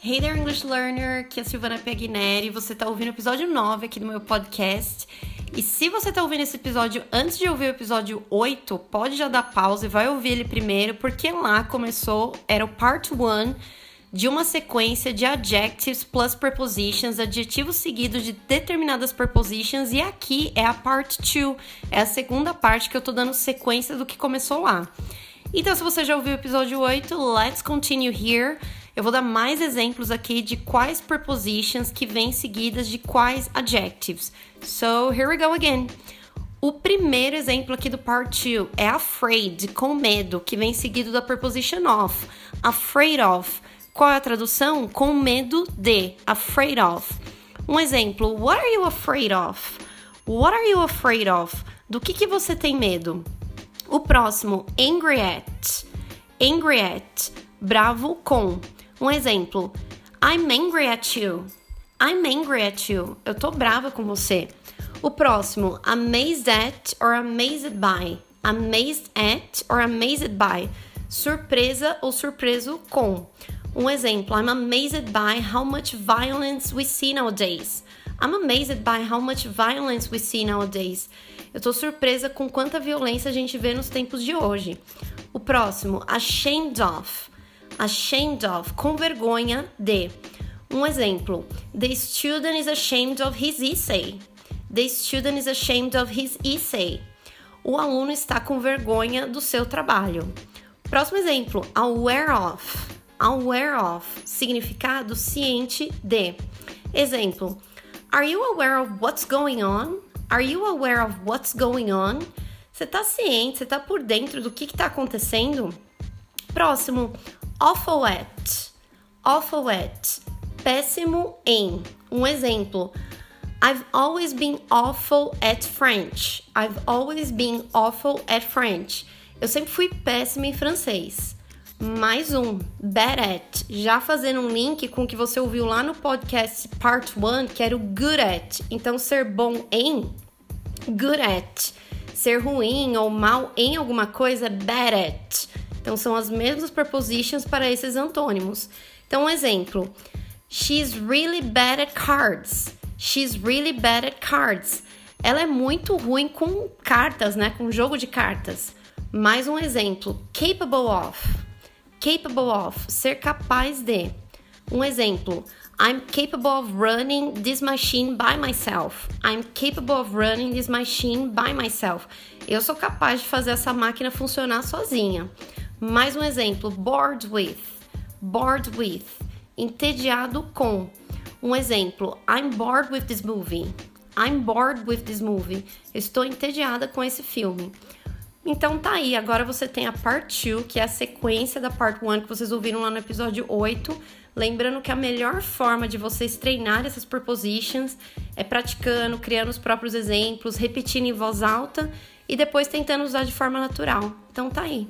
Hey there, English Learner! Aqui é a Silvana Pegneri. Você está ouvindo o episódio 9 aqui do meu podcast. E se você está ouvindo esse episódio antes de ouvir o episódio 8, pode já dar pausa e vai ouvir ele primeiro, porque lá começou, era o part 1 de uma sequência de adjectives plus prepositions, adjetivos seguidos de determinadas prepositions, e aqui é a part 2, é a segunda parte que eu tô dando sequência do que começou lá. Então, se você já ouviu o episódio 8, let's continue here. Eu vou dar mais exemplos aqui de quais prepositions que vêm seguidas de quais adjectives. So, here we go again. O primeiro exemplo aqui do part 2 é afraid, com medo, que vem seguido da preposition of. Afraid of. Qual é a tradução? Com medo de. Afraid of. Um exemplo: What are you afraid of? What are you afraid of? Do que, que você tem medo? O próximo, angry at. Angry at. Bravo com. Um exemplo: I'm angry at you. I'm angry at you. Eu tô brava com você. O próximo, amazed at or amazed by. Amazed at or amazed by. Surpresa ou surpreso com. Um exemplo, I'm amazed by how much violence we see nowadays. I'm amazed by how much violence we see nowadays. Eu tô surpresa com quanta violência a gente vê nos tempos de hoje. O próximo, ashamed of ashamed of, com vergonha de. Um exemplo: The student is ashamed of his essay. The student is ashamed of his essay. O aluno está com vergonha do seu trabalho. Próximo exemplo: aware of. Aware of, significado ciente de. Exemplo: Are you aware of what's going on? Are you aware of what's going on? Você está ciente, você está por dentro do que está acontecendo? Próximo, awful at. Awful at. Péssimo em. Um exemplo. I've always been awful at French. I've always been awful at French. Eu sempre fui péssima em francês. Mais um, bad at, já fazendo um link com o que você ouviu lá no podcast Part 1, que era o good at. Então, ser bom em, good at. Ser ruim ou mal em alguma coisa é bad at. Então, são as mesmas prepositions para esses antônimos. Então, um exemplo: She's really bad at cards. She's really bad at cards. Ela é muito ruim com cartas, né? Com jogo de cartas. Mais um exemplo: capable of. Capable of, ser capaz de. Um exemplo: I'm capable of running this machine by myself. I'm capable of running this machine by myself. Eu sou capaz de fazer essa máquina funcionar sozinha. Mais um exemplo: bored with. Bored with. Entediado com. Um exemplo: I'm bored with this movie. I'm bored with this movie. Estou entediada com esse filme. Então tá aí, agora você tem a part 2, que é a sequência da part 1 que vocês ouviram lá no episódio 8. Lembrando que a melhor forma de vocês treinar essas prepositions é praticando, criando os próprios exemplos, repetindo em voz alta e depois tentando usar de forma natural. Então tá aí.